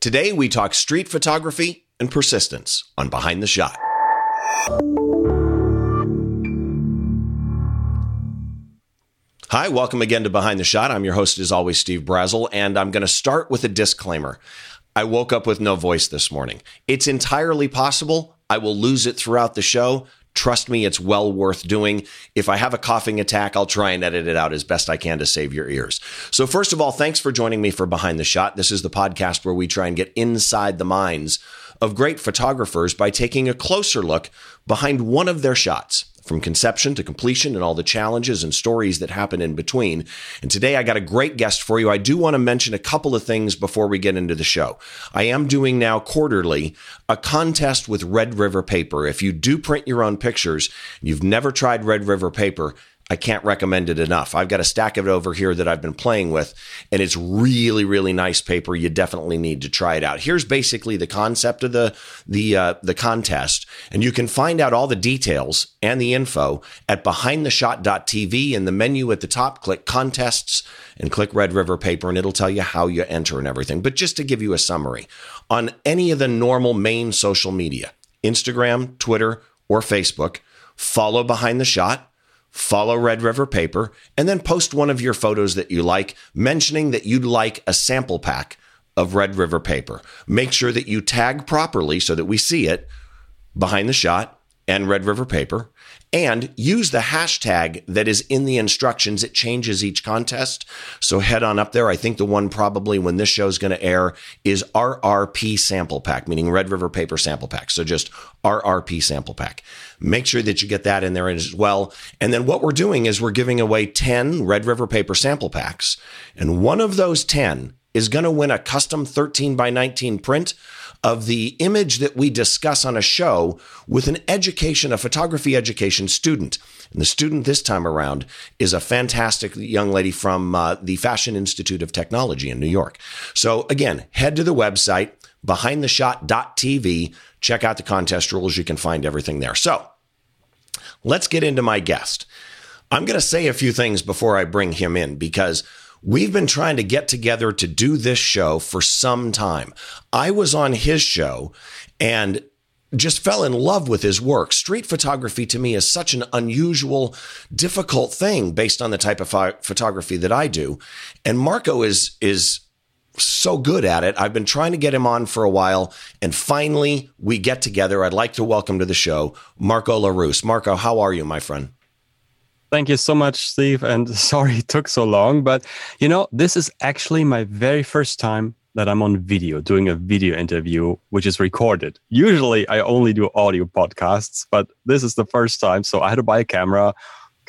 Today, we talk street photography and persistence on Behind the Shot. Hi, welcome again to Behind the Shot. I'm your host, as always, Steve Brazill, and I'm going to start with a disclaimer. I woke up with no voice this morning. It's entirely possible I will lose it throughout the show. Trust me, it's well worth doing. If I have a coughing attack, I'll try and edit it out as best I can to save your ears. So, first of all, thanks for joining me for Behind the Shot. This is the podcast where we try and get inside the minds of great photographers by taking a closer look behind one of their shots from conception to completion and all the challenges and stories that happen in between. And today I got a great guest for you. I do want to mention a couple of things before we get into the show. I am doing now quarterly a contest with Red River Paper. If you do print your own pictures, you've never tried Red River Paper, I can't recommend it enough. I've got a stack of it over here that I've been playing with, and it's really, really nice paper. You definitely need to try it out. Here's basically the concept of the the uh, the contest, and you can find out all the details and the info at behindtheshot.tv. In the menu at the top, click contests and click Red River Paper, and it'll tell you how you enter and everything. But just to give you a summary, on any of the normal main social media, Instagram, Twitter, or Facebook, follow Behind the Shot follow Red River Paper, and then post one of your photos that you like, mentioning that you'd like a sample pack of Red River Paper. Make sure that you tag properly so that we see it behind the shot and Red River Paper and use the hashtag that is in the instructions. It changes each contest. So head on up there. I think the one probably when this show is going to air is RRP sample pack, meaning Red River Paper sample pack. So just RRP sample pack. Make sure that you get that in there as well. And then what we're doing is we're giving away 10 Red River Paper sample packs. And one of those 10 is going to win a custom 13 by 19 print of the image that we discuss on a show with an education, a photography education student. And the student this time around is a fantastic young lady from uh, the Fashion Institute of Technology in New York. So again, head to the website behindtheshot.tv, check out the contest rules. You can find everything there. So let's get into my guest. I'm going to say a few things before I bring him in because We've been trying to get together to do this show for some time. I was on his show and just fell in love with his work. Street photography to me is such an unusual, difficult thing based on the type of pho- photography that I do. And Marco is, is so good at it. I've been trying to get him on for a while, and finally we get together. I'd like to welcome to the show Marco Larousse. Marco, how are you, my friend? Thank you so much, Steve. And sorry it took so long, but you know, this is actually my very first time that I'm on video, doing a video interview, which is recorded. Usually I only do audio podcasts, but this is the first time. So I had to buy a camera,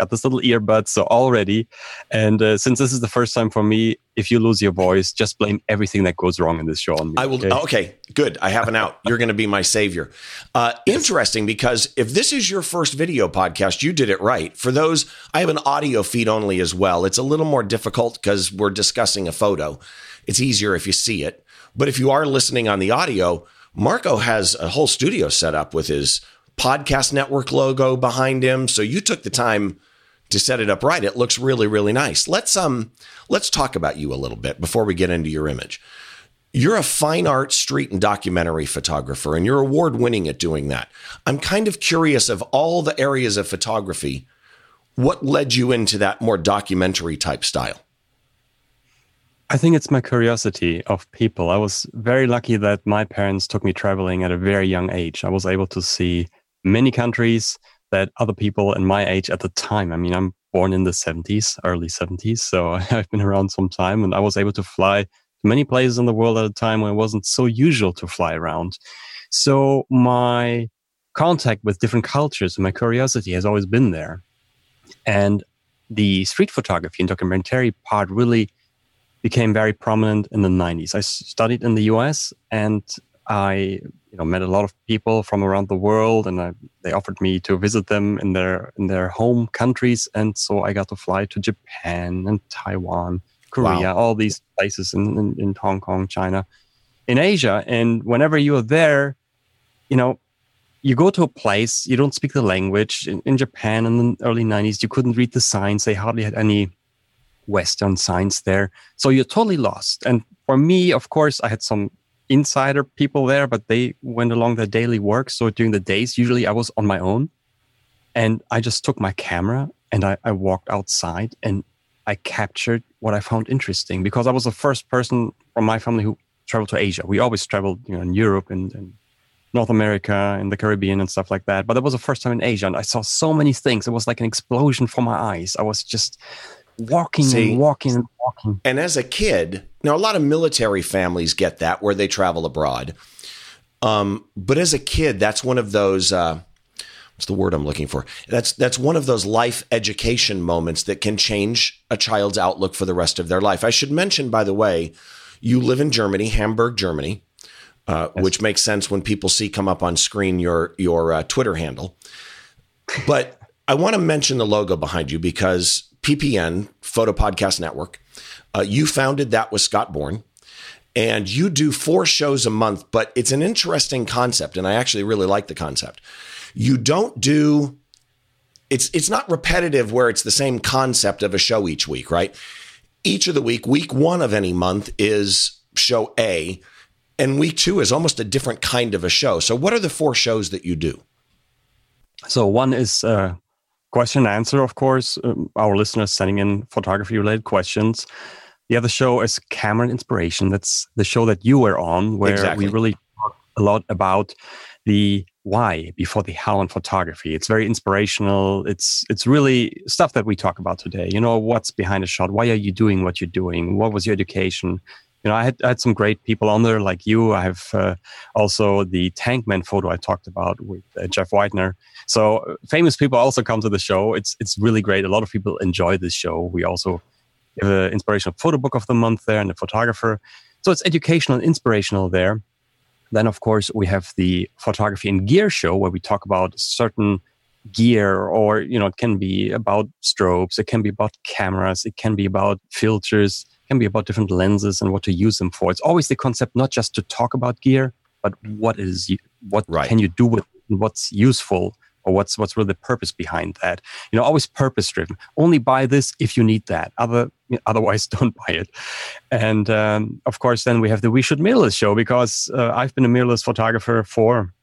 got this little earbud, so already. And uh, since this is the first time for me, if you lose your voice, just blame everything that goes wrong in this show on me. I will. Okay, okay good. I have an out. You're going to be my savior. Uh, yes. Interesting because if this is your first video podcast, you did it right. For those, I have an audio feed only as well. It's a little more difficult because we're discussing a photo. It's easier if you see it. But if you are listening on the audio, Marco has a whole studio set up with his podcast network logo behind him. So you took the time to set it up right. It looks really, really nice. Let's um let's talk about you a little bit before we get into your image. You're a fine art street and documentary photographer, and you're award winning at doing that. I'm kind of curious of all the areas of photography, what led you into that more documentary type style? I think it's my curiosity of people. I was very lucky that my parents took me traveling at a very young age. I was able to see many countries, that other people in my age at the time. I mean, I'm born in the 70s, early 70s, so I've been around some time and I was able to fly to many places in the world at a time when it wasn't so usual to fly around. So my contact with different cultures and my curiosity has always been there. And the street photography and documentary part really became very prominent in the 90s. I studied in the US and I you know met a lot of people from around the world, and I, they offered me to visit them in their in their home countries, and so I got to fly to Japan and Taiwan, Korea, wow. all these places in, in, in Hong Kong, China, in Asia, and whenever you are there, you know you go to a place you don't speak the language. In, in, japan in the early 90s you couldn't read the signs. They hardly had any western signs there. So you're totally lost. And for me of course i had some insider people there, but they went along their daily work. So during the days, usually I was on my own and I just took my camera and I, I walked outside and I captured what I found interesting because I was the first person from my family who traveled to Asia. We always traveled, you know, in Europe and, and North America and the Caribbean and stuff like that. But it was the first time in Asia, and I saw so many things. It was like an explosion for my eyes. I was just walking See, and walking and walking. And as a kid, now a lot of military families get that where they travel abroad. Um, but as a kid, that's one of those. Uh, what's the word I'm looking for? That's that's one of those life education moments that can change a child's outlook for the rest of their life. I should mention, by the way, you live in Germany, Hamburg, Germany uh, yes. which makes sense when people see come up on screen your your uh, Twitter handle. But I want to mention the logo behind you because PPN Photo Podcast Network. Uh, you founded that with Scott Bourne, and you do four shows a month. But it's an interesting concept, and I actually really like the concept. You don't do it's it's not repetitive where it's the same concept of a show each week, right? Each of the week, week one of any month is show A and week two is almost a different kind of a show. So, what are the four shows that you do? So, one is uh, question and answer, of course, um, our listeners sending in photography related questions. The other show is Camera Inspiration. That's the show that you were on, where exactly. we really talk a lot about the why before the how in photography. It's very inspirational. It's it's really stuff that we talk about today. You know, what's behind a shot? Why are you doing what you're doing? What was your education? You know, I had, I had some great people on there like you. I have uh, also the Tankman photo I talked about with uh, Jeff Widener. So uh, famous people also come to the show. It's it's really great. A lot of people enjoy this show. We also have an inspirational photo book of the month there and a photographer. So it's educational and inspirational there. Then of course we have the photography and gear show where we talk about certain gear or you know it can be about strobes it can be about cameras it can be about filters can be about different lenses and what to use them for. It's always the concept not just to talk about gear, but what is what right. can you do with what's useful or what's what's really the purpose behind that. You know, always purpose driven. Only buy this if you need that. Other otherwise, don't buy it. And um, of course, then we have the We Shoot Mirrorless show because uh, I've been a mirrorless photographer for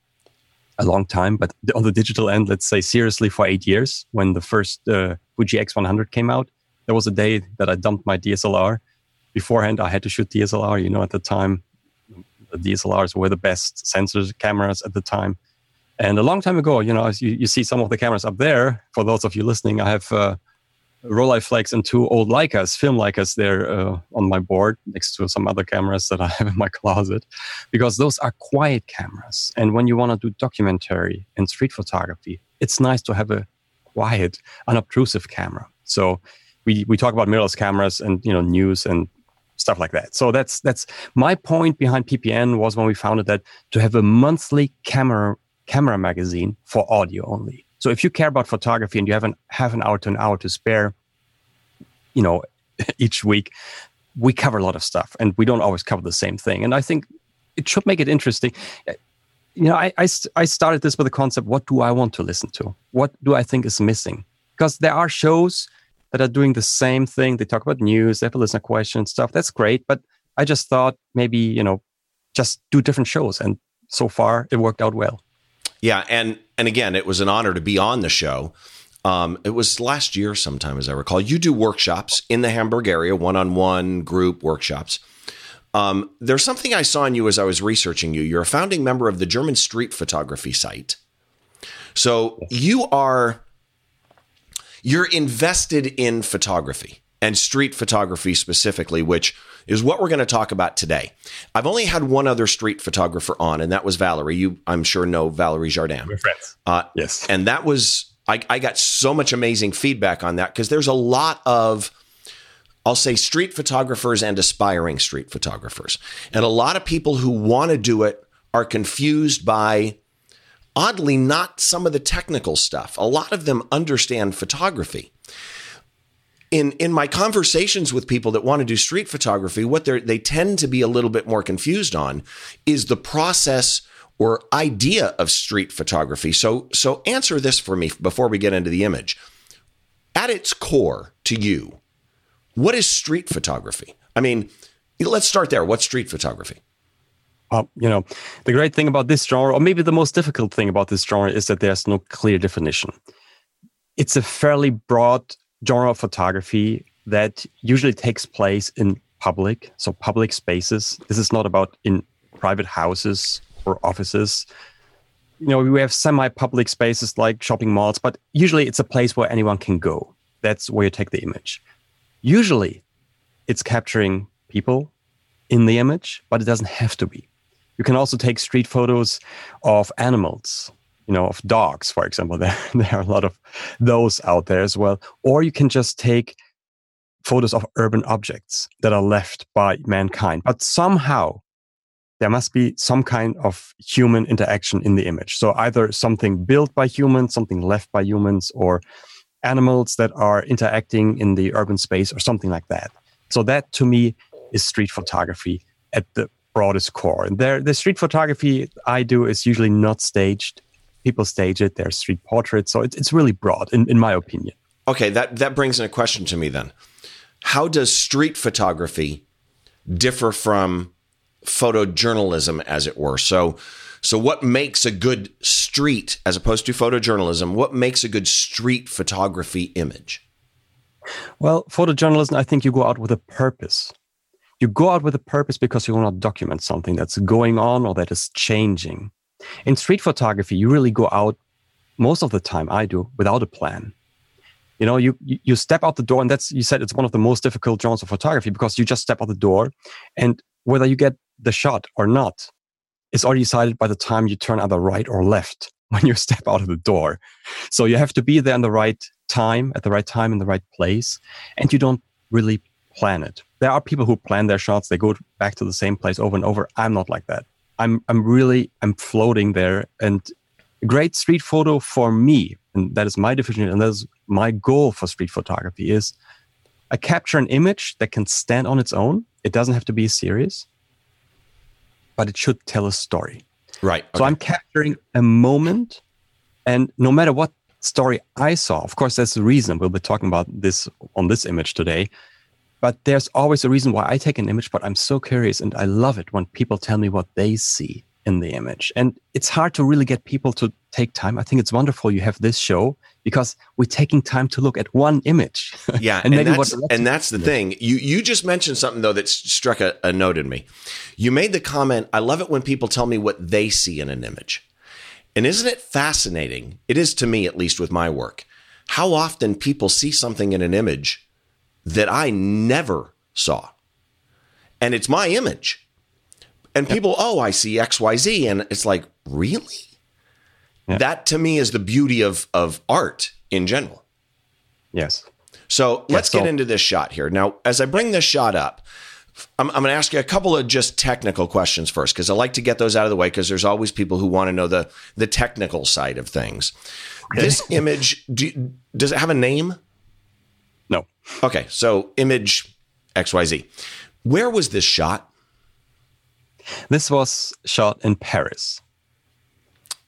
a long time, but on the digital end, let's say seriously for eight years. When the first uh, Fuji X100 came out, there was a day that I dumped my DSLR beforehand I had to shoot DSLR. You know, at the time, the DSLRs were the best sensors cameras at the time. And a long time ago, you know, you, you see some of the cameras up there. For those of you listening, I have uh, Rolleiflex and two old Leicas, film Leicas there uh, on my board next to some other cameras that I have in my closet because those are quiet cameras. And when you want to do documentary and street photography, it's nice to have a quiet, unobtrusive camera. So we, we talk about mirrorless cameras and, you know, news and stuff like that. So that's that's my point behind PPN was when we founded that to have a monthly camera camera magazine for audio only. So if you care about photography and you have an half an hour to an hour to spare, you know, each week, we cover a lot of stuff and we don't always cover the same thing. And I think it should make it interesting. You know, I, I, I started this with the concept what do I want to listen to? What do I think is missing? Because there are shows that are doing the same thing. They talk about news, they have a listener question stuff. That's great. But I just thought maybe, you know, just do different shows. And so far it worked out well. Yeah. And, and again, it was an honor to be on the show. Um, it was last year sometime, as I recall. You do workshops in the Hamburg area, one on one group workshops. Um, there's something I saw in you as I was researching you. You're a founding member of the German street photography site. So you are you're invested in photography and street photography specifically, which is what we're going to talk about today. I've only had one other street photographer on, and that was Valerie. You, I'm sure, know Valerie Jardin. We're friends. Uh, yes. And that was, I, I got so much amazing feedback on that because there's a lot of, I'll say, street photographers and aspiring street photographers. And a lot of people who want to do it are confused by oddly not some of the technical stuff. A lot of them understand photography. In in my conversations with people that want to do street photography, what they tend to be a little bit more confused on is the process or idea of street photography. So so answer this for me before we get into the image. At its core to you, what is street photography? I mean, let's start there. What's street photography? Uh, you know, the great thing about this genre, or maybe the most difficult thing about this genre, is that there's no clear definition. It's a fairly broad genre of photography that usually takes place in public, so public spaces. This is not about in private houses or offices. You know, we have semi-public spaces like shopping malls, but usually it's a place where anyone can go. That's where you take the image. Usually, it's capturing people in the image, but it doesn't have to be. You can also take street photos of animals, you know, of dogs, for example. There, there are a lot of those out there as well. Or you can just take photos of urban objects that are left by mankind. But somehow there must be some kind of human interaction in the image. So either something built by humans, something left by humans, or animals that are interacting in the urban space or something like that. So that to me is street photography at the broadest core. And there, the street photography I do is usually not staged. People stage it. They're street portraits. So it's, it's really broad in, in my opinion. Okay. That, that brings in a question to me then. How does street photography differ from photojournalism, as it were? So, so what makes a good street, as opposed to photojournalism, what makes a good street photography image? Well, photojournalism, I think you go out with a purpose. You go out with a purpose because you want to document something that's going on or that is changing. In street photography, you really go out most of the time, I do, without a plan. You know, you, you step out the door, and that's, you said it's one of the most difficult genres of photography because you just step out the door, and whether you get the shot or not is already decided by the time you turn either right or left when you step out of the door. So you have to be there in the right time, at the right time, in the right place, and you don't really plan it. There are people who plan their shots, they go back to the same place over and over. I'm not like that. I'm I'm really I'm floating there and great street photo for me, and that is my definition, and that is my goal for street photography is I capture an image that can stand on its own. It doesn't have to be a series, but it should tell a story. Right. Okay. So I'm capturing a moment, and no matter what story I saw, of course, there's a reason. We'll be talking about this on this image today. But there's always a reason why I take an image, but I'm so curious and I love it when people tell me what they see in the image. And it's hard to really get people to take time. I think it's wonderful you have this show because we're taking time to look at one image. Yeah, and, and that's, and that's the thing. You you just mentioned something though that struck a, a note in me. You made the comment, I love it when people tell me what they see in an image. And isn't it fascinating? It is to me, at least with my work, how often people see something in an image that I never saw. And it's my image. And people, oh, I see XYZ. And it's like, really? Yeah. That to me is the beauty of, of art in general. Yes. So let's get into this shot here. Now, as I bring this shot up, I'm, I'm going to ask you a couple of just technical questions first, because I like to get those out of the way, because there's always people who want to know the, the technical side of things. This image, do, does it have a name? Okay, so image XYZ. Where was this shot? This was shot in Paris.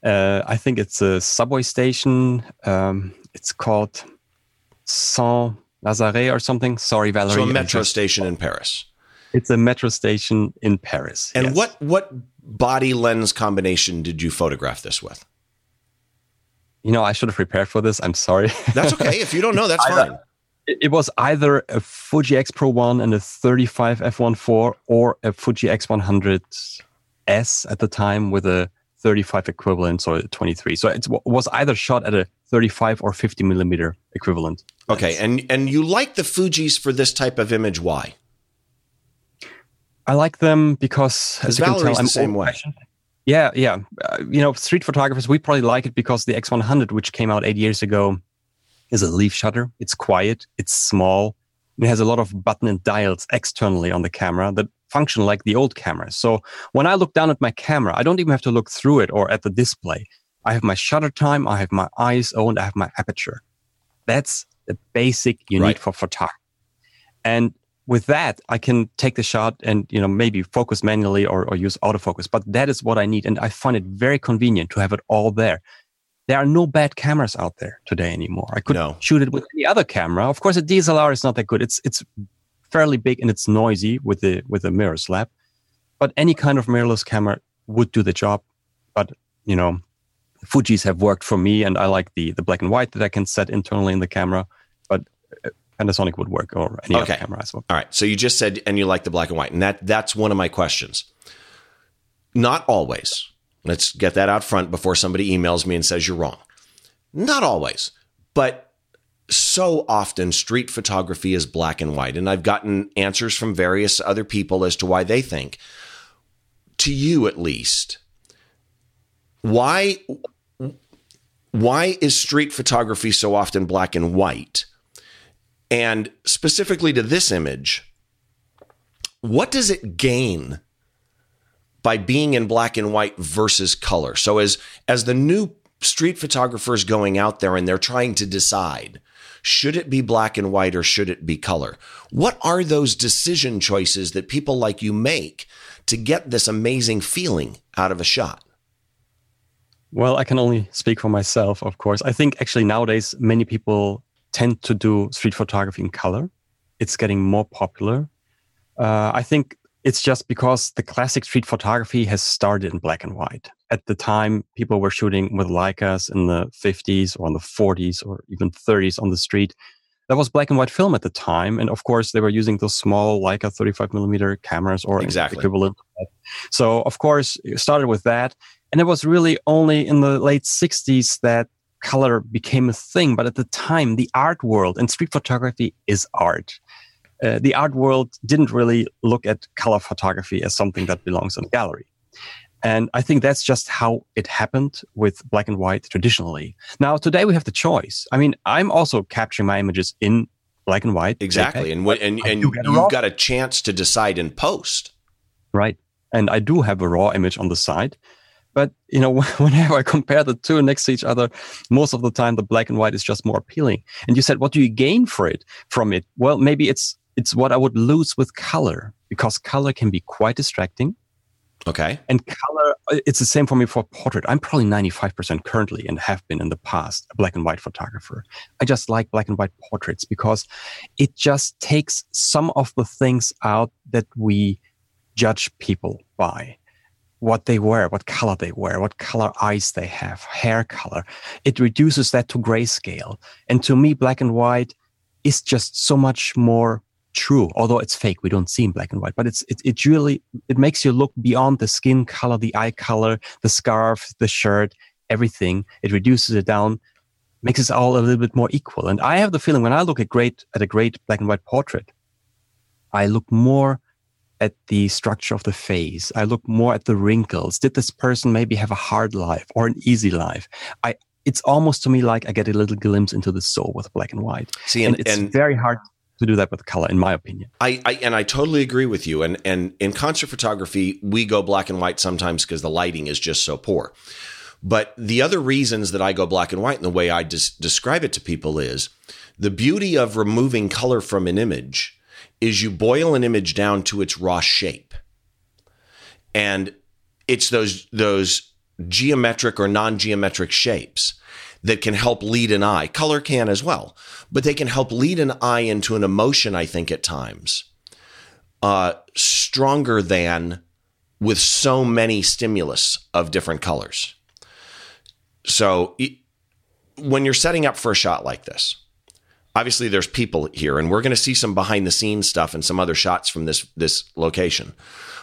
Uh, I think it's a subway station. Um, it's called Saint Lazare or something. Sorry, Valerie. So a metro station in Paris. It's a metro station in Paris. And yes. what what body lens combination did you photograph this with? You know, I should have prepared for this. I'm sorry. That's okay. If you don't know, that's fine it was either a Fuji X Pro 1 and a 35 f1.4 or a Fuji X100S at the time with a 35 equivalent, so 23. So it was either shot at a 35 or 50 millimeter equivalent. Okay, and and you like the Fuji's for this type of image? Why? I like them because, as you Valerie's can tell, I'm the same way. Yeah, yeah. Uh, you know, street photographers, we probably like it because the X100, which came out eight years ago, is a leaf shutter. It's quiet, it's small, it has a lot of button and dials externally on the camera that function like the old cameras. So when I look down at my camera, I don't even have to look through it or at the display. I have my shutter time, I have my ISO, and I have my aperture. That's the basic you right. need for photography. And with that, I can take the shot and, you know, maybe focus manually or, or use autofocus. But that is what I need. And I find it very convenient to have it all there there are no bad cameras out there today anymore. I could no. shoot it with any other camera. Of course, a DSLR is not that good. It's it's fairly big and it's noisy with the with the mirror slap. but any kind of mirrorless camera would do the job. But you know, Fuji's have worked for me, and I like the the black and white that I can set internally in the camera. But uh, Panasonic would work or any okay. other camera as well. All right. So you just said, and you like the black and white, and that that's one of my questions. Not always. Let's get that out front before somebody emails me and says you're wrong. Not always, but so often street photography is black and white. And I've gotten answers from various other people as to why they think. To you, at least, why why is street photography so often black and white? And specifically to this image, what does it gain by being in black and white versus color? So as as the new street photographers going out there and they're trying to decide should it be black and white or should it be color? What are those decision choices that people like you make to get this amazing feeling out of a shot? Well, I can only speak for myself, of course. I think actually nowadays many people tend to do street photography in color. It's getting more popular. Uh, I think it's just because the classic street photography has started in black and white. At the time, people were shooting with Leicas in the 50s or in the 40s or even 30s on the street. That was black and white film at the time. And of course, they were using those small Leica 35 millimeter cameras or exactly. equivalent. So, of course, it started with that. And it was really only in the late 60s that color became a thing. But at the time, the art world and street photography is art. Uh, the art world didn't really look at color photography as something that belongs in a gallery. And I think that's just how it happened with black and white traditionally. Now, today we have the choice. I mean, I'm also capturing my images in black and white. Exactly. And, and, and you've got a chance to decide in post. Right. And I do have a raw image on the side. But, you know, whenever I compare the two next to each other, most of the time the black and white is just more appealing. And you said, what do you gain for it from it? Well, maybe it's it's what I would lose with color because color can be quite distracting. Okay. And color, uh, it's the same for me for portrait. I'm probably 95% currently and have been in the past a black and white photographer. I just like black and white portraits because it just takes some of the things out that we judge people by. What they wear, what color they wear, what color eyes they have, hair color. It reduces that to grayscale. And to me, black and white is just so much more true, although it's fake. We don't see in black and white, but it's it, it really it makes you look beyond the skin color, the eye color, the scarf, the shirt, everything. It reduces it down, makes us all a little bit more equal. And I have the feeling when I look at great at a great black and white portrait, I look more at the structure of the face. I look more at the wrinkles. Did this person maybe have a hard life or an easy life? I it's almost to me like I get a little glimpse into the soul with black and white. See, and, and it's and very hard to do that with color, in my opinion. I, I, and I totally agree with you. And and in concert photography, we go black and white sometimes because the lighting is just so poor. But the other reasons that I go black and white and the way I des- describe it to people is the beauty of removing color from an image is you boil an image down to its raw shape. And it's those those geometric or non-geometric shapes that can help lead an eye. Color can as well, but they can help lead an eye into an emotion, I think, at times, uh, stronger than with so many stimulus of different colors. So when you're setting up for a shot like this, obviously there's people here and we're going to see some behind the scenes stuff and some other shots from this this location.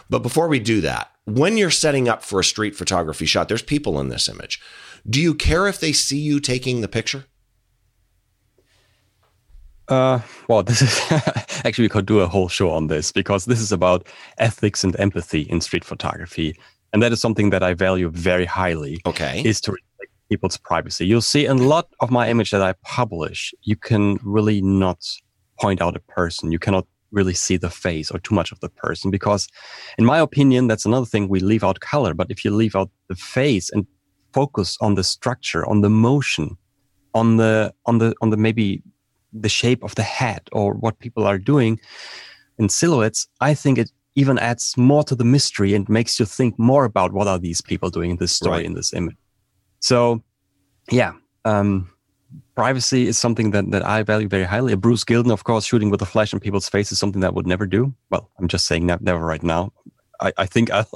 But before we do that, when you're setting up for a street photography shot, there's people in this image. Do you care if they see you taking the picture? Uh, well, this is actually we could do a whole show on this because this is about ethics and empathy in street photography, and that is something that I value very highly. Okay, is to respect people's privacy. You'll see in a lot of my image that I publish, you can really not point out a person. You cannot really see the face or too much of the person because, in my opinion, that's another thing. We leave out color, but if you leave out the face and focus on the structure, on the motion, on the on the on the maybe the shape of the head or what people are doing in silhouettes, I think it even adds more to the mystery and makes you think more about what are these people doing in this story right. in this image. So, yeah, um, privacy is something that, that I value very highly. Bruce Gilden, of course, shooting with a flash in people's faces is something that I would never do. Well, I'm just saying that never right now. I, I think I'll,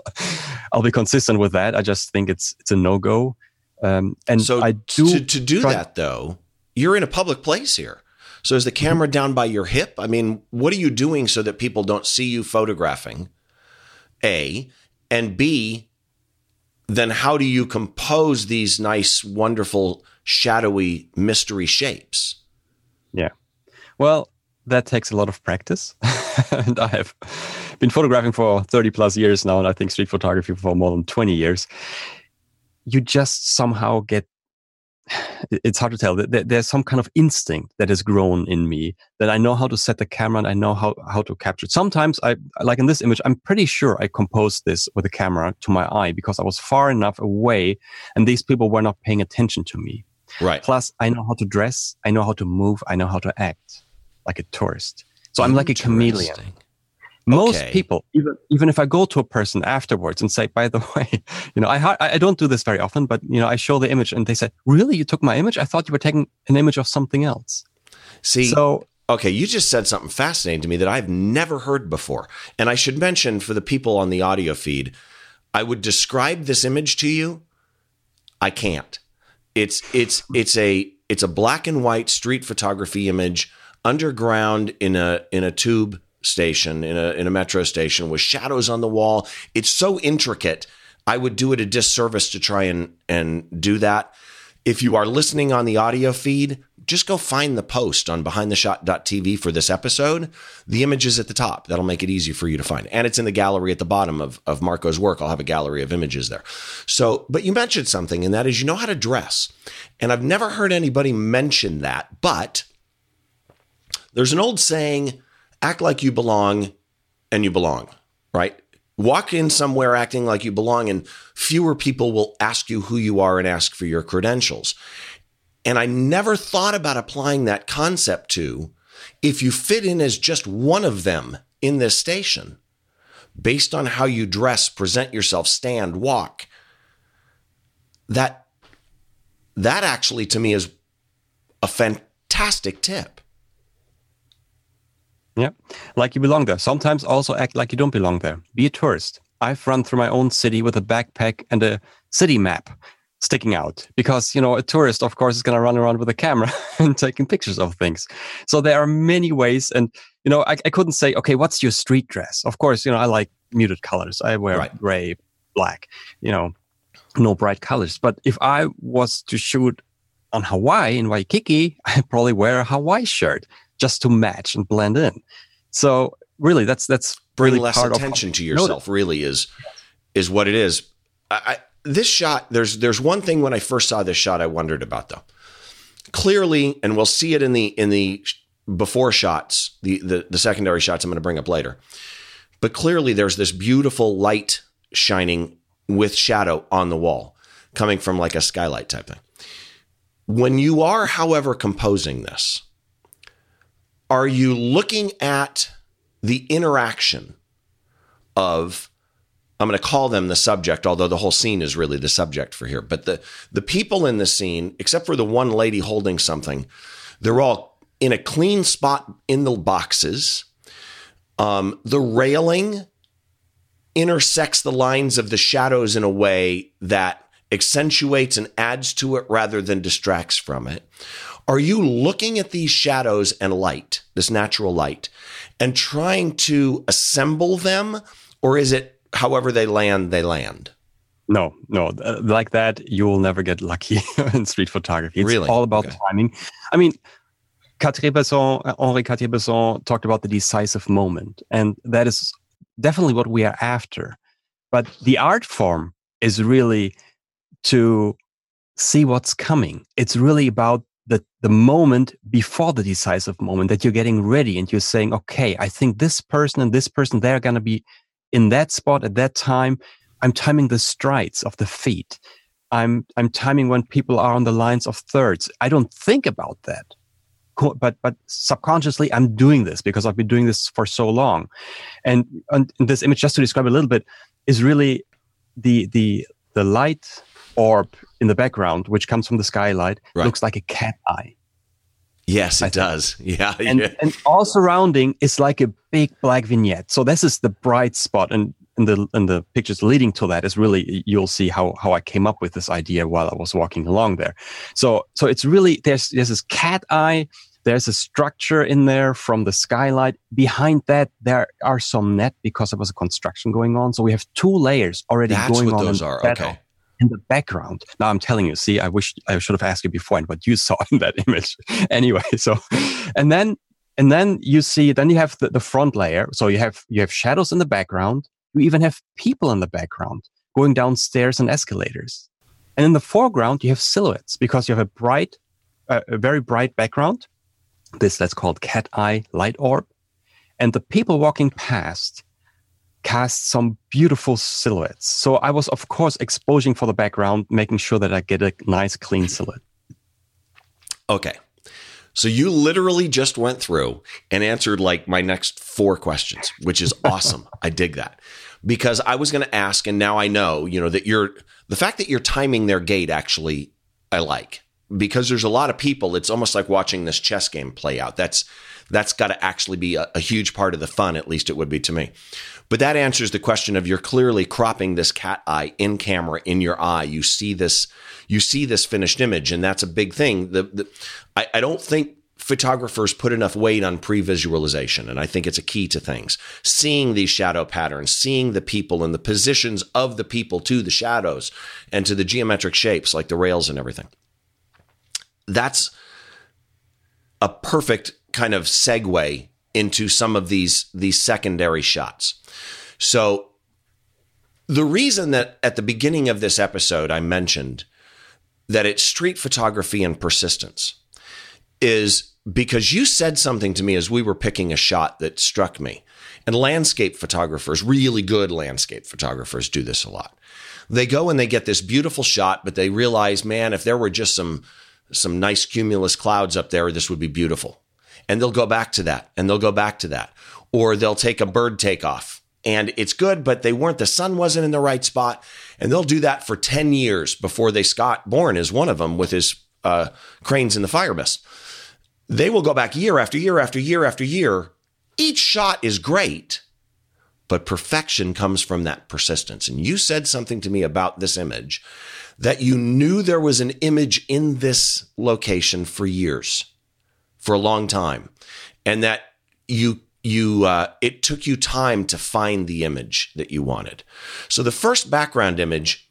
I'll be consistent with that. I just think it's it's a no go. Um, and so I do to, to do try- that though, you're in a public place here. So is the camera down by your hip? I mean, what are you doing so that people don't see you photographing? A and B, then how do you compose these nice, wonderful, shadowy mystery shapes? Yeah. Well, that takes a lot of practice. and I have been photographing for 30 plus years now, and I think street photography for more than 20 years. You just somehow get it's hard to tell. There's some kind of instinct that has grown in me that I know how to set the camera and I know how, how to capture it. Sometimes I, like in this image, I'm pretty sure I composed this with the camera to my eye because I was far enough away and these people were not paying attention to me. Right. Plus, I know how to dress. I know how to move. I know how to act like a tourist. So I'm like a chameleon. Most okay. people, even even if I go to a person afterwards and say, by the way, you know, I I don't do this very often, but you know, I show the image and they say, really, you took my image? I thought you were taking an image of something else. See, so okay, you just said something fascinating to me that I've never heard before, and I should mention for the people on the audio feed, I would describe this image to you. I can't. It's it's it's a it's a black and white street photography image underground in a in a tube station in a in a metro station with shadows on the wall. It's so intricate. I would do it a disservice to try and and do that. If you are listening on the audio feed, just go find the post on behindtheshot.tv for this episode. The image is at the top. That'll make it easy for you to find. And it's in the gallery at the bottom of, of Marco's work. I'll have a gallery of images there. So, but you mentioned something, and that is you know how to dress. And I've never heard anybody mention that, but there's an old saying act like you belong and you belong, right? Walk in somewhere acting like you belong, and fewer people will ask you who you are and ask for your credentials. And I never thought about applying that concept to if you fit in as just one of them in this station, based on how you dress, present yourself, stand, walk. That that actually to me is a fantastic tip. Yeah, like you belong there. Sometimes also act like you don't belong there. Be a tourist. I've run through my own city with a backpack and a city map sticking out because, you know, a tourist, of course, is going to run around with a camera and taking pictures of things. So there are many ways. And, you know, I, I couldn't say, okay, what's your street dress? Of course, you know, I like muted colors. I wear right. gray, black, you know, no bright colors. But if I was to shoot on Hawaii in Waikiki, I'd probably wear a Hawaii shirt just to match and blend in. So really, that's that's bring really less attention to yourself. Really is is what it is. I, I, this shot, there's there's one thing when I first saw this shot, I wondered about though. Clearly, and we'll see it in the in the before shots, the the, the secondary shots I'm going to bring up later. But clearly, there's this beautiful light shining with shadow on the wall, coming from like a skylight type thing. When you are, however, composing this, are you looking at the interaction of I'm going to call them the subject, although the whole scene is really the subject for here. But the the people in the scene, except for the one lady holding something, they're all in a clean spot in the boxes. Um, the railing intersects the lines of the shadows in a way that accentuates and adds to it rather than distracts from it. Are you looking at these shadows and light, this natural light, and trying to assemble them? Or is it however they land, they land? No, no, uh, like that, you will never get lucky in street photography. It's really? all about okay. timing. I mean, Cartier-Bresson, Henri Cartier-Bresson talked about the decisive moment, and that is definitely what we are after. But the art form is really to see what's coming. It's really about the, moment before the decisive moment that you're getting ready and you're saying, okay, I think this person and this person, they're going to be in that spot at that time. I'm timing the strides of the feet. I'm, I'm timing when people are on the lines of thirds. I don't think about that. But, but subconsciously, I'm doing this because I've been doing this for so long. And, and this image, just to describe a little bit, is really the, the, the light orb in the background, which comes from the skylight, right. looks like a cat eye. Yes, it does. Yeah, and, yeah. and all surrounding is like a big black vignette. So this is the bright spot, and in the in the pictures leading to that is really you'll see how how I came up with this idea while I was walking along there. So so it's really there's there's this cat eye. There's a structure in there from the skylight. Behind that, there are some net because there was a construction going on. So we have two layers already That's going what on. those are. Okay. In the background. Now I'm telling you, see, I wish I should have asked you before and what you saw in that image. anyway, so and then and then you see then you have the, the front layer. So you have you have shadows in the background. You even have people in the background going downstairs and escalators. And in the foreground, you have silhouettes because you have a bright, uh, a very bright background. This that's called cat eye light orb, and the people walking past cast some beautiful silhouettes. So I was, of course, exposing for the background, making sure that I get a nice, clean silhouette. Okay. So you literally just went through and answered like my next four questions, which is awesome. I dig that. Because I was going to ask and now I know, you know, that you're the fact that you're timing their gait actually I like. Because there's a lot of people, it's almost like watching this chess game play out. That's that's got to actually be a, a huge part of the fun, at least it would be to me. But that answers the question of you're clearly cropping this cat eye in camera in your eye. You see this, you see this finished image, and that's a big thing. The, the I, I don't think photographers put enough weight on pre-visualization, and I think it's a key to things. Seeing these shadow patterns, seeing the people and the positions of the people to the shadows and to the geometric shapes like the rails and everything. That's a perfect kind of segue into some of these these secondary shots. So the reason that at the beginning of this episode I mentioned that it's street photography and persistence is because you said something to me as we were picking a shot that struck me. And landscape photographers, really good landscape photographers do this a lot. They go and they get this beautiful shot, but they realize, man, if there were just some some nice cumulus clouds up there, this would be beautiful. And they'll go back to that and they'll go back to that. Or they'll take a bird takeoff and it's good, but they weren't, the sun wasn't in the right spot. And they'll do that for 10 years before they, Scott Bourne is one of them with his uh, cranes in the fire mist. They will go back year after year after year after year. Each shot is great, but perfection comes from that persistence. And you said something to me about this image that you knew there was an image in this location for years, for a long time, and that you you uh, it took you time to find the image that you wanted. So the first background image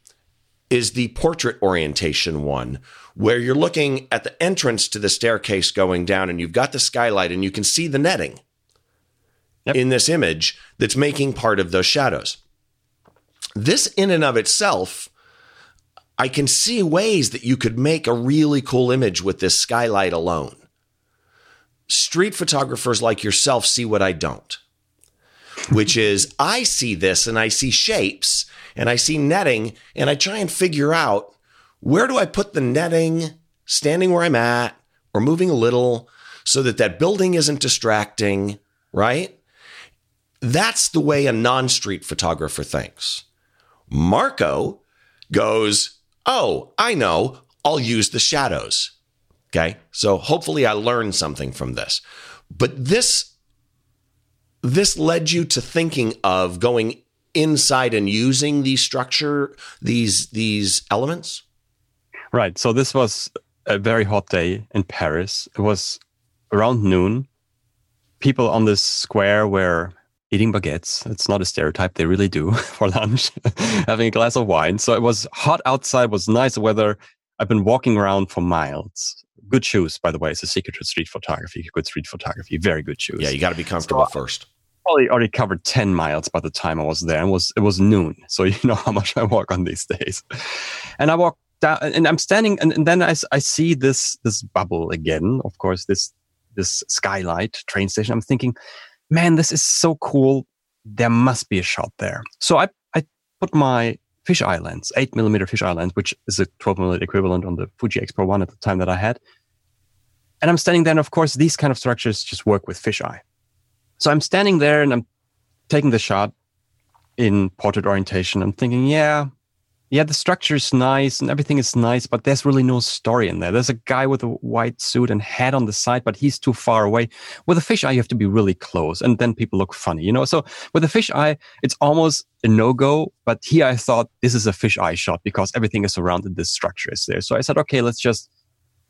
is the portrait orientation one, where you're looking at the entrance to the staircase going down, and you've got the skylight, and you can see the netting Yep. in this image that's making part of those shadows. This, in and of itself, I can see ways that you could make a really cool image with this skylight alone. Street photographers like yourself see what I don't, which is I see this and I see shapes and I see netting and I try and figure out where do I put the netting standing where I'm at or moving a little so that that building isn't distracting, right? That's the way a non street photographer thinks. Marco goes, Oh, I know. I'll use the shadows. Okay. So hopefully I learned something from this. But this this led you to thinking of going inside and using these structure, these these elements? Right. So this was a very hot day in Paris. It was around noon. People on this square were eating baguettes. It's not a stereotype. They really do for lunch, having a glass of wine. So it was hot outside, was nice weather. I've been walking around for miles. Good shoes, by the way. It's a secret to street photography. Good street photography. Very good shoes. Yeah, you got to be comfortable So- first. probably already covered 10 miles by the time I was there. And it was it was noon. So you know how much I walk on these days. And I walk down and I'm standing and, and then I see this this bubble again, of course, this this skylight train station. I'm thinking, man, this is so cool. There must be a shot there. So I, I put my fisheye lens, eight millimeter fisheye lens, which is a 12 millimeter equivalent on the Fuji X-Pro one at the time that I had. And I'm standing there, and of course, these kind of structures just work with fisheye. So I'm standing there and I'm taking the shot in portrait orientation. I'm thinking, yeah, yeah, the structure is nice and everything is nice, but there's really no story in there. There's a guy with a white suit and hat on the side, but he's too far away. With a fish eye, you have to be really close, and then people look funny, you know. So with a fish eye, it's almost a no go. But here, I thought this is a fish eye shot because everything is surrounded. This structure is there. So I said, okay, let's just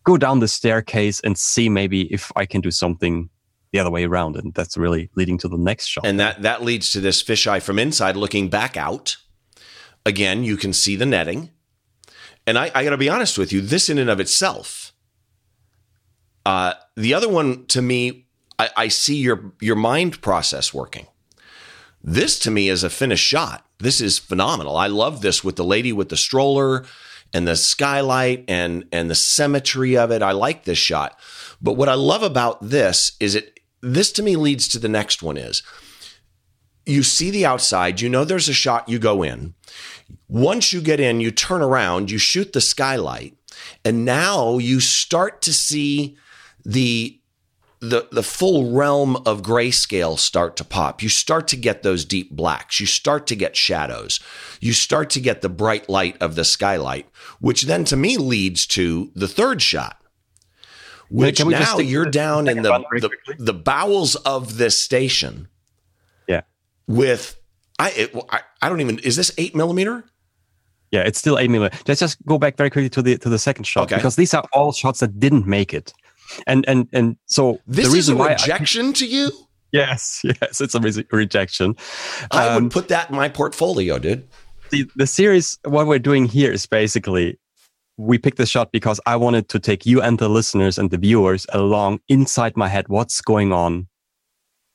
go down the staircase and see maybe if I can do something the other way around. And that's really leading to the next shot. And that, that leads to this fisheye from inside looking back out. Again, you can see the netting. And I, I got to be honest with you, this in and of itself, uh, the other one to me, I, I see your your mind process working. This to me is a finished shot. This is phenomenal. I love this with the lady with the stroller and the skylight and and the symmetry of it. I like this shot. But what I love about this is it this to me leads to the next one is you see the outside, you know there's a shot, you go in. Once you get in, you turn around, you shoot the skylight, and now you start to see the the the full realm of grayscale start to pop. You start to get those deep blacks. You start to get shadows. You start to get the bright light of the skylight, which then to me leads to the third shot. Which now you're down in the, the, the bowels of this station. Yeah. With I, it, I I don't even is this eight millimeter? Yeah, it's still eight millimeter. Let's just go back very quickly to the to the second shot okay. because these are all shots that didn't make it and and and so this the reason is a rejection I, to you. Yes, yes, it's a re- rejection. I um, would put that in my portfolio, dude. The the series, what we're doing here is basically we picked the shot because I wanted to take you and the listeners and the viewers along inside my head. What's going on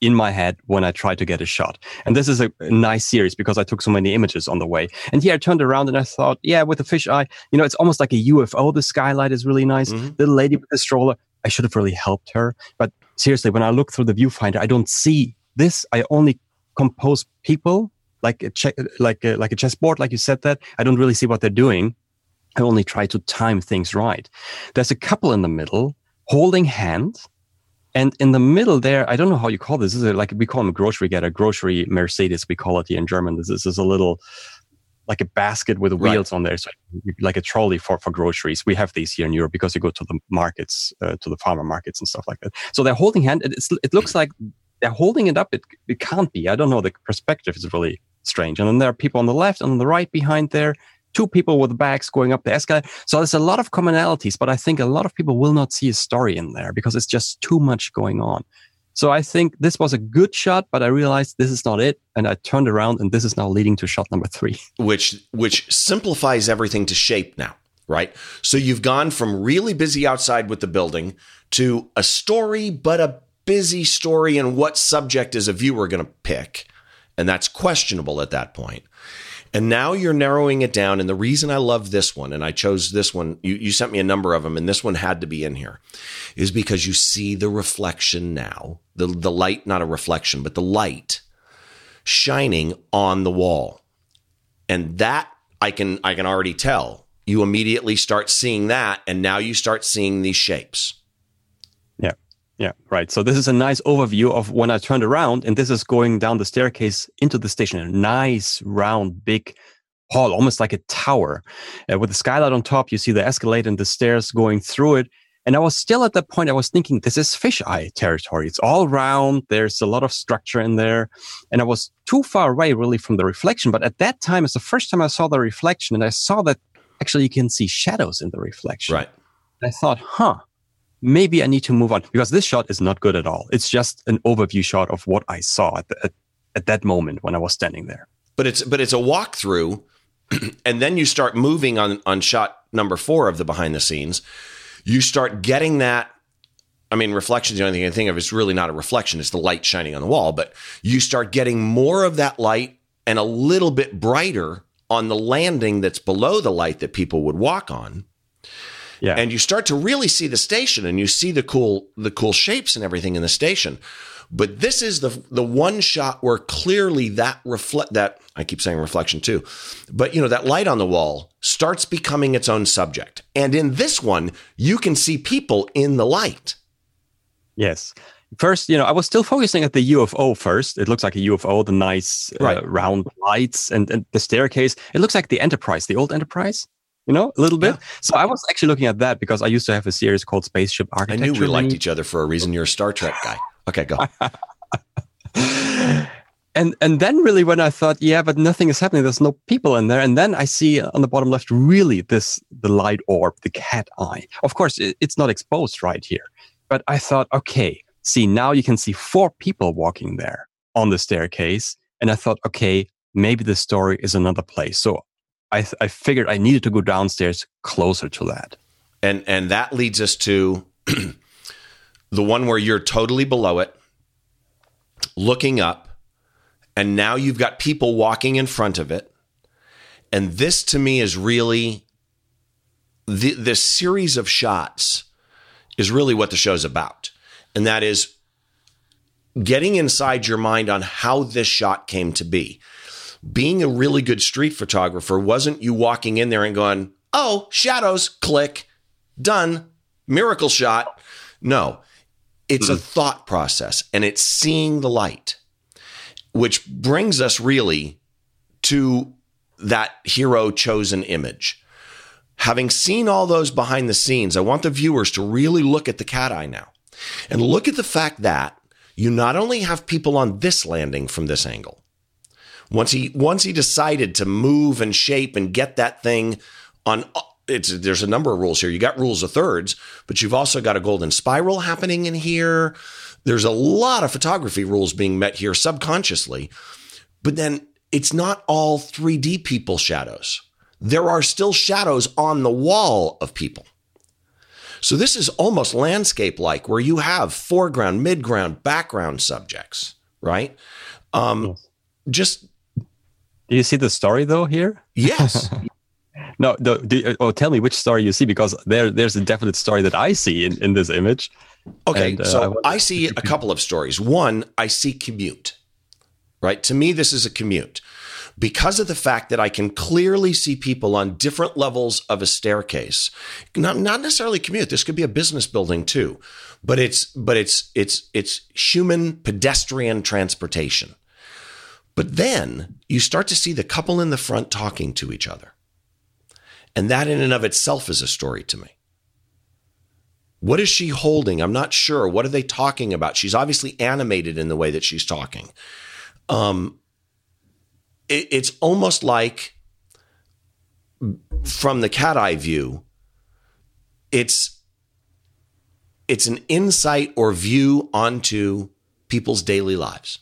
in my head when I try to get a shot. And this is a, a nice series because I took so many images on the way. And here I turned around and I thought, yeah, with the fish eye, you know, it's almost like a UFO. The skylight is really nice. Mm-hmm. The lady with the stroller. I should have really helped her. But seriously, when I look through the viewfinder, I don't see this. I only compose people like a che- like a, like a chessboard, like you said that. I don't really see what they're doing. I only try to time things right. There's a couple in the middle holding hands. And in the middle there, I don't know how you call this. This is like we call them grocery getter, grocery Mercedes. We call it here in German. This, this is a little like a basket with wheels right. on there, so like a trolley for for groceries. We have these here in Europe because you go to the markets, uh, to the farmer markets and stuff like that. So they're holding hand. It's, it looks like they're holding it up. It it can't be. I don't know. The perspective is really strange. And then there are people on the left and on the right behind there. Two people with bags going up the escalator. So there's a lot of commonalities, but I think a lot of people will not see a story in there because it's just too much going on. So I think this was a good shot, but I realized this is not it. And I turned around and this is now leading to shot number three. Which which simplifies everything to shape now, right? So you've gone from really busy outside with the building to a story, but a busy story and what subject is a viewer going to pick. And that's questionable at that point. And now you're narrowing it down. And the reason I love this one, and I chose this one, you, you sent me a number of them, and this one had to be in here, is because you see the reflection now, the, the light, not a reflection, but the light shining on the wall. And that I can I can already tell. You immediately start seeing that, and now you start seeing these shapes. Yeah, right. So this is a nice overview of when I turned around, and this is going down the staircase into the station. A nice, round, big hall, almost like a tower, uh, with the skylight on top. You see the escalator and the stairs going through it. And I was still at that point. I was thinking, this is fisheye territory. It's all round. There's a lot of structure in there, and I was too far away, really, from the reflection. But at that time, it's the first time I saw the reflection, and I saw that actually you can see shadows in the reflection. Right. I thought, huh maybe I need to move on because this shot is not good at all. It's just an overview shot of what I saw at, the, at, at that moment when I was standing there. But it's but it's a walkthrough, and then you start moving on on shot number four of the behind the scenes. You start getting that. I mean, reflection is the only thing I think of. It's really not a reflection; it's the light shining on the wall. But you start getting more of that light and a little bit brighter on the landing that's below the light that people would walk on yeah. And you start to really see the station and you see the cool the cool shapes and everything in the station. But this is the the one shot where clearly that reflect that I keep saying reflection too. But you know that light on the wall starts becoming its own subject. And in this one, you can see people in the light. Yes. first, you know, I was still focusing at the UFO first. It looks like a UFO, the nice uh, right. round lights and, and, the staircase. It looks like the Enterprise, the old Enterprise, you know, a little bit. Yeah. So I was actually looking at that because I used to have a series called Spaceship Architecture. I knew we liked each other for a reason. You're a Star Trek guy. Okay, go. and and then really when I thought, yeah, but nothing is happening. There's no people in there. And then I see on the bottom left, really this the light orb, the cat eye. Of course, it, it's not exposed right here, but I thought, okay, see now you can see four people walking there on the staircase, and I thought, okay, maybe the story is another place. So I I figured I needed to go downstairs closer to that. And and that leads us to the one where you're totally below it, looking up and now you've got people walking in front of it. And this to me is really the, this series of shots is really what the show's about. And that is getting inside your mind on how this shot came to be. Being a really good street photographer wasn't you walking in there and going, oh, shadows, click, done, miracle shot. No, it's mm-hmm. a thought process and it's seeing the light which brings us really to that hero chosen image. Having seen all those behind the scenes, I want the viewers to really look at the cat eye now and look at the fact that you not only have people on this landing from this angle. Once he once he decided to move and shape and get that thing on it's there's a number of rules here. You got rules of thirds, but you've also got a golden spiral happening in here. There's a lot of photography rules being met here subconsciously, but then it's not all 3D people shadows. There are still shadows on the wall of people. So this is almost landscape like where you have foreground, midground, background subjects, right? Um, yes. Just. Do you see the story though here? Yes. no, no do, oh, tell me which story you see because there, there's a definite story that I see in, in this image. Okay, and, uh, so I, I see a couple of stories. One, I see commute, right? To me, this is a commute because of the fact that I can clearly see people on different levels of a staircase. Not, not necessarily commute. This could be a business building too, but it's but it's it's it's human pedestrian transportation. But then you start to see the couple in the front talking to each other. And that in and of itself is a story to me. What is she holding? I'm not sure. What are they talking about? She's obviously animated in the way that she's talking. Um, it, it's almost like from the cat eye view, it's it's an insight or view onto people's daily lives.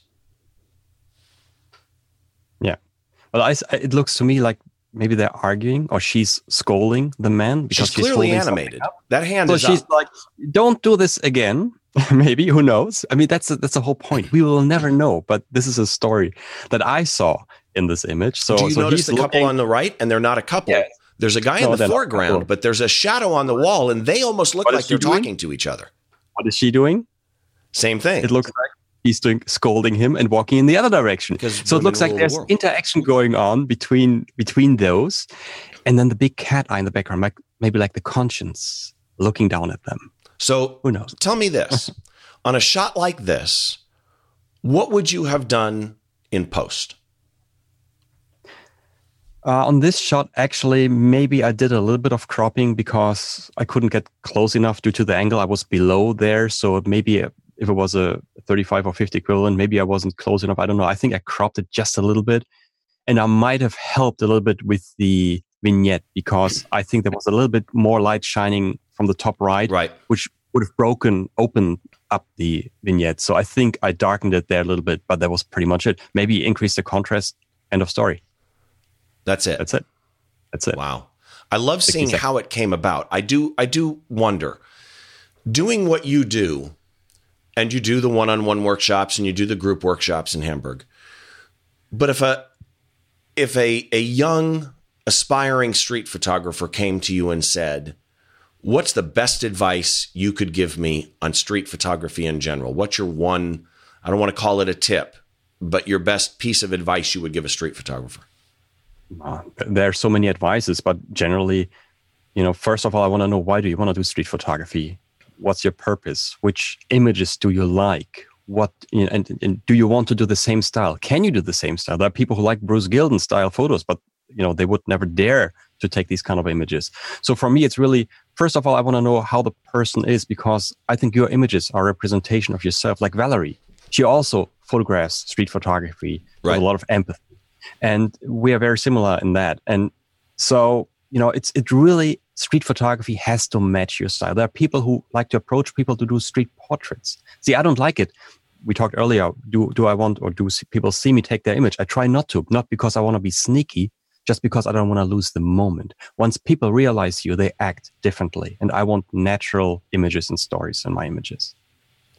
Yeah. Well, I, it looks to me like maybe they're arguing or she's scolding the man because she's, she's clearly animated. That hand so is she's up. like, "Don't do this again." maybe who knows? I mean, that's a, that's the whole point. We will never know. But this is a story that I saw in this image. So do you so notice the looking, couple on the right, and they're not a couple. There's a guy no, in the foreground, but there's a shadow on the wall, and they almost look what like they're doing? talking to each other. What is she doing? Same thing. It looks like he's doing scolding him and walking in the other direction. So it looks like there's the interaction going on between between those, and then the big cat eye in the background, like maybe like the conscience looking down at them. So who knows? Tell me this: on a shot like this, what would you have done in post? Uh, on this shot, actually, maybe I did a little bit of cropping because I couldn't get close enough due to the angle. I was below there, so maybe if it was a 35 or 50 equivalent, maybe I wasn't close enough. I don't know. I think I cropped it just a little bit. And I might have helped a little bit with the vignette because I think there was a little bit more light shining from the top right, right. which would have broken open up the vignette. So I think I darkened it there a little bit, but that was pretty much it. Maybe increase the contrast. End of story. That's it. That's it. That's it. Wow. I love seeing how it came about. I do I do wonder doing what you do and you do the one-on-one workshops and you do the group workshops in Hamburg. But if a if a a young aspiring street photographer came to you and said, "What's the best advice you could give me on street photography in general? What's your one I don't want to call it a tip, but your best piece of advice you would give a street photographer?" Uh, there are so many advices, but generally, you know, first of all, I want to know why do you want to do street photography? What's your purpose? Which images do you like? What you know, and, and do you want to do the same style? Can you do the same style? There are people who like Bruce Gilden style photos, but you know they would never dare to take these kind of images. So for me, it's really first of all, I want to know how the person is because I think your images are a representation of yourself. Like Valerie, she also photographs street photography right. with a lot of empathy, and we are very similar in that. And so you know, it's it really street photography has to match your style. There are people who like to approach people to do street portraits. See, I don't like it. We talked earlier. Do do I want or do people see me take their image? I try not to, not because I want to be sneaky, just because I don't want to lose the moment. Once people realize you, they act differently. And I want natural images and stories in my images.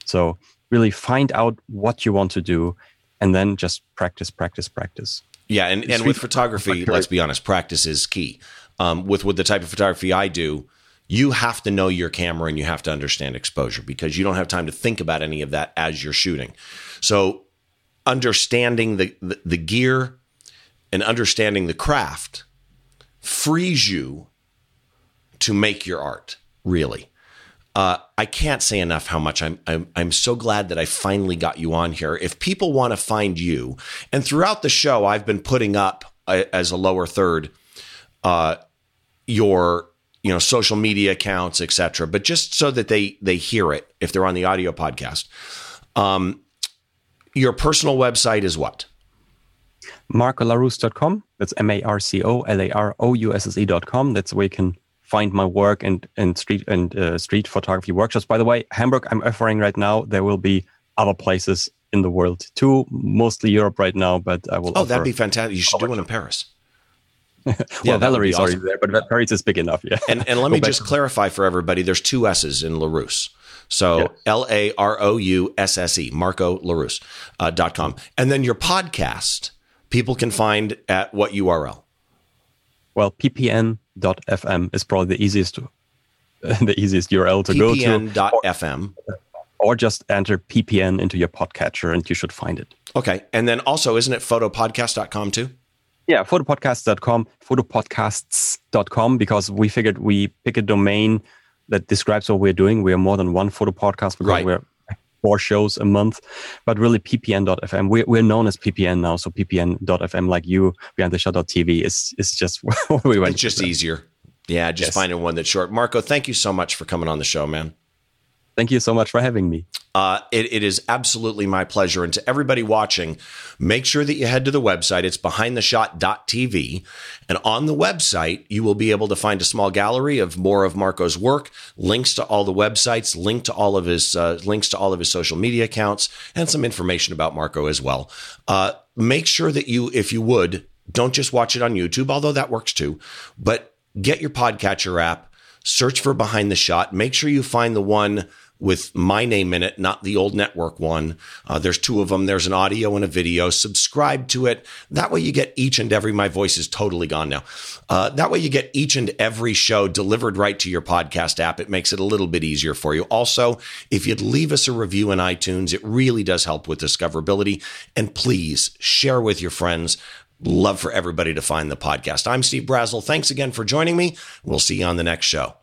So really find out what you want to do and then just practice, practice, practice. Yeah. And, and with photography, let's be honest, practice is key. Um, with, with the type of photography I do, you have to know your camera and you have to understand exposure because you don't have time to think about any of that as you're shooting. So understanding the, the, the gear and understanding the craft frees you to make your art, really. Uh, I can't say enough how much I'm, I'm, I'm so glad that I finally got you on here. If people want to find you, and throughout the show, I've been putting up as a lower third uh, your you know social media accounts, etc. But just so that they they hear it if they're on the audio podcast. Um, your personal website is what? marcolarousse.com. That's M A R C O L A R O U S S E.com. That's where you can find my work and, and street and uh, street photography workshops. By the way, Hamburg, I'm offering right now. There will be other places in the world too, mostly Europe right now, but I will. Oh, that'd be fantastic. You should do one in Paris. well, yeah, Valerie's awesome. already there, but Paris is big enough. Yeah. And, and let me just clarify for everybody there's two S's in Larousse. So L A R O U S S E, Marco Larousse uh, dot com. And then your podcast people can find at what URL? Well, ppn.fm is probably the easiest the easiest URL to go to. ppn.fm. Or, or just enter ppn into your podcatcher and you should find it. Okay. And then also, isn't it photopodcast.com too? Yeah, photopodcast.com, photopodcasts.com, because we figured we pick a domain that describes what we're doing. We are more than one photo podcast because right. we're four shows a month, but really ppn.fm. We're, we're known as ppn now. So ppn.fm, like you, behind the shot.tv is, is just where we went. It's just easier. Yeah, just yes. finding one that's short. Marco, thank you so much for coming on the show, man. Thank you so much for having me. Uh, it, it is absolutely my pleasure. And to everybody watching, make sure that you head to the website. It's behindtheshot.tv. And on the website, you will be able to find a small gallery of more of Marco's work, links to all the websites, link to all of his uh, links to all of his social media accounts, and some information about Marco as well. Uh, make sure that you, if you would, don't just watch it on YouTube, although that works too, but get your podcatcher app, search for Behind the Shot. Make sure you find the one with my name in it, not the old network one. Uh, there's two of them. There's an audio and a video. Subscribe to it. That way you get each and every, my voice is totally gone now. Uh, that way you get each and every show delivered right to your podcast app. It makes it a little bit easier for you. Also, if you'd leave us a review in iTunes, it really does help with discoverability. And please share with your friends. Love for everybody to find the podcast. I'm Steve Brazill. Thanks again for joining me. We'll see you on the next show.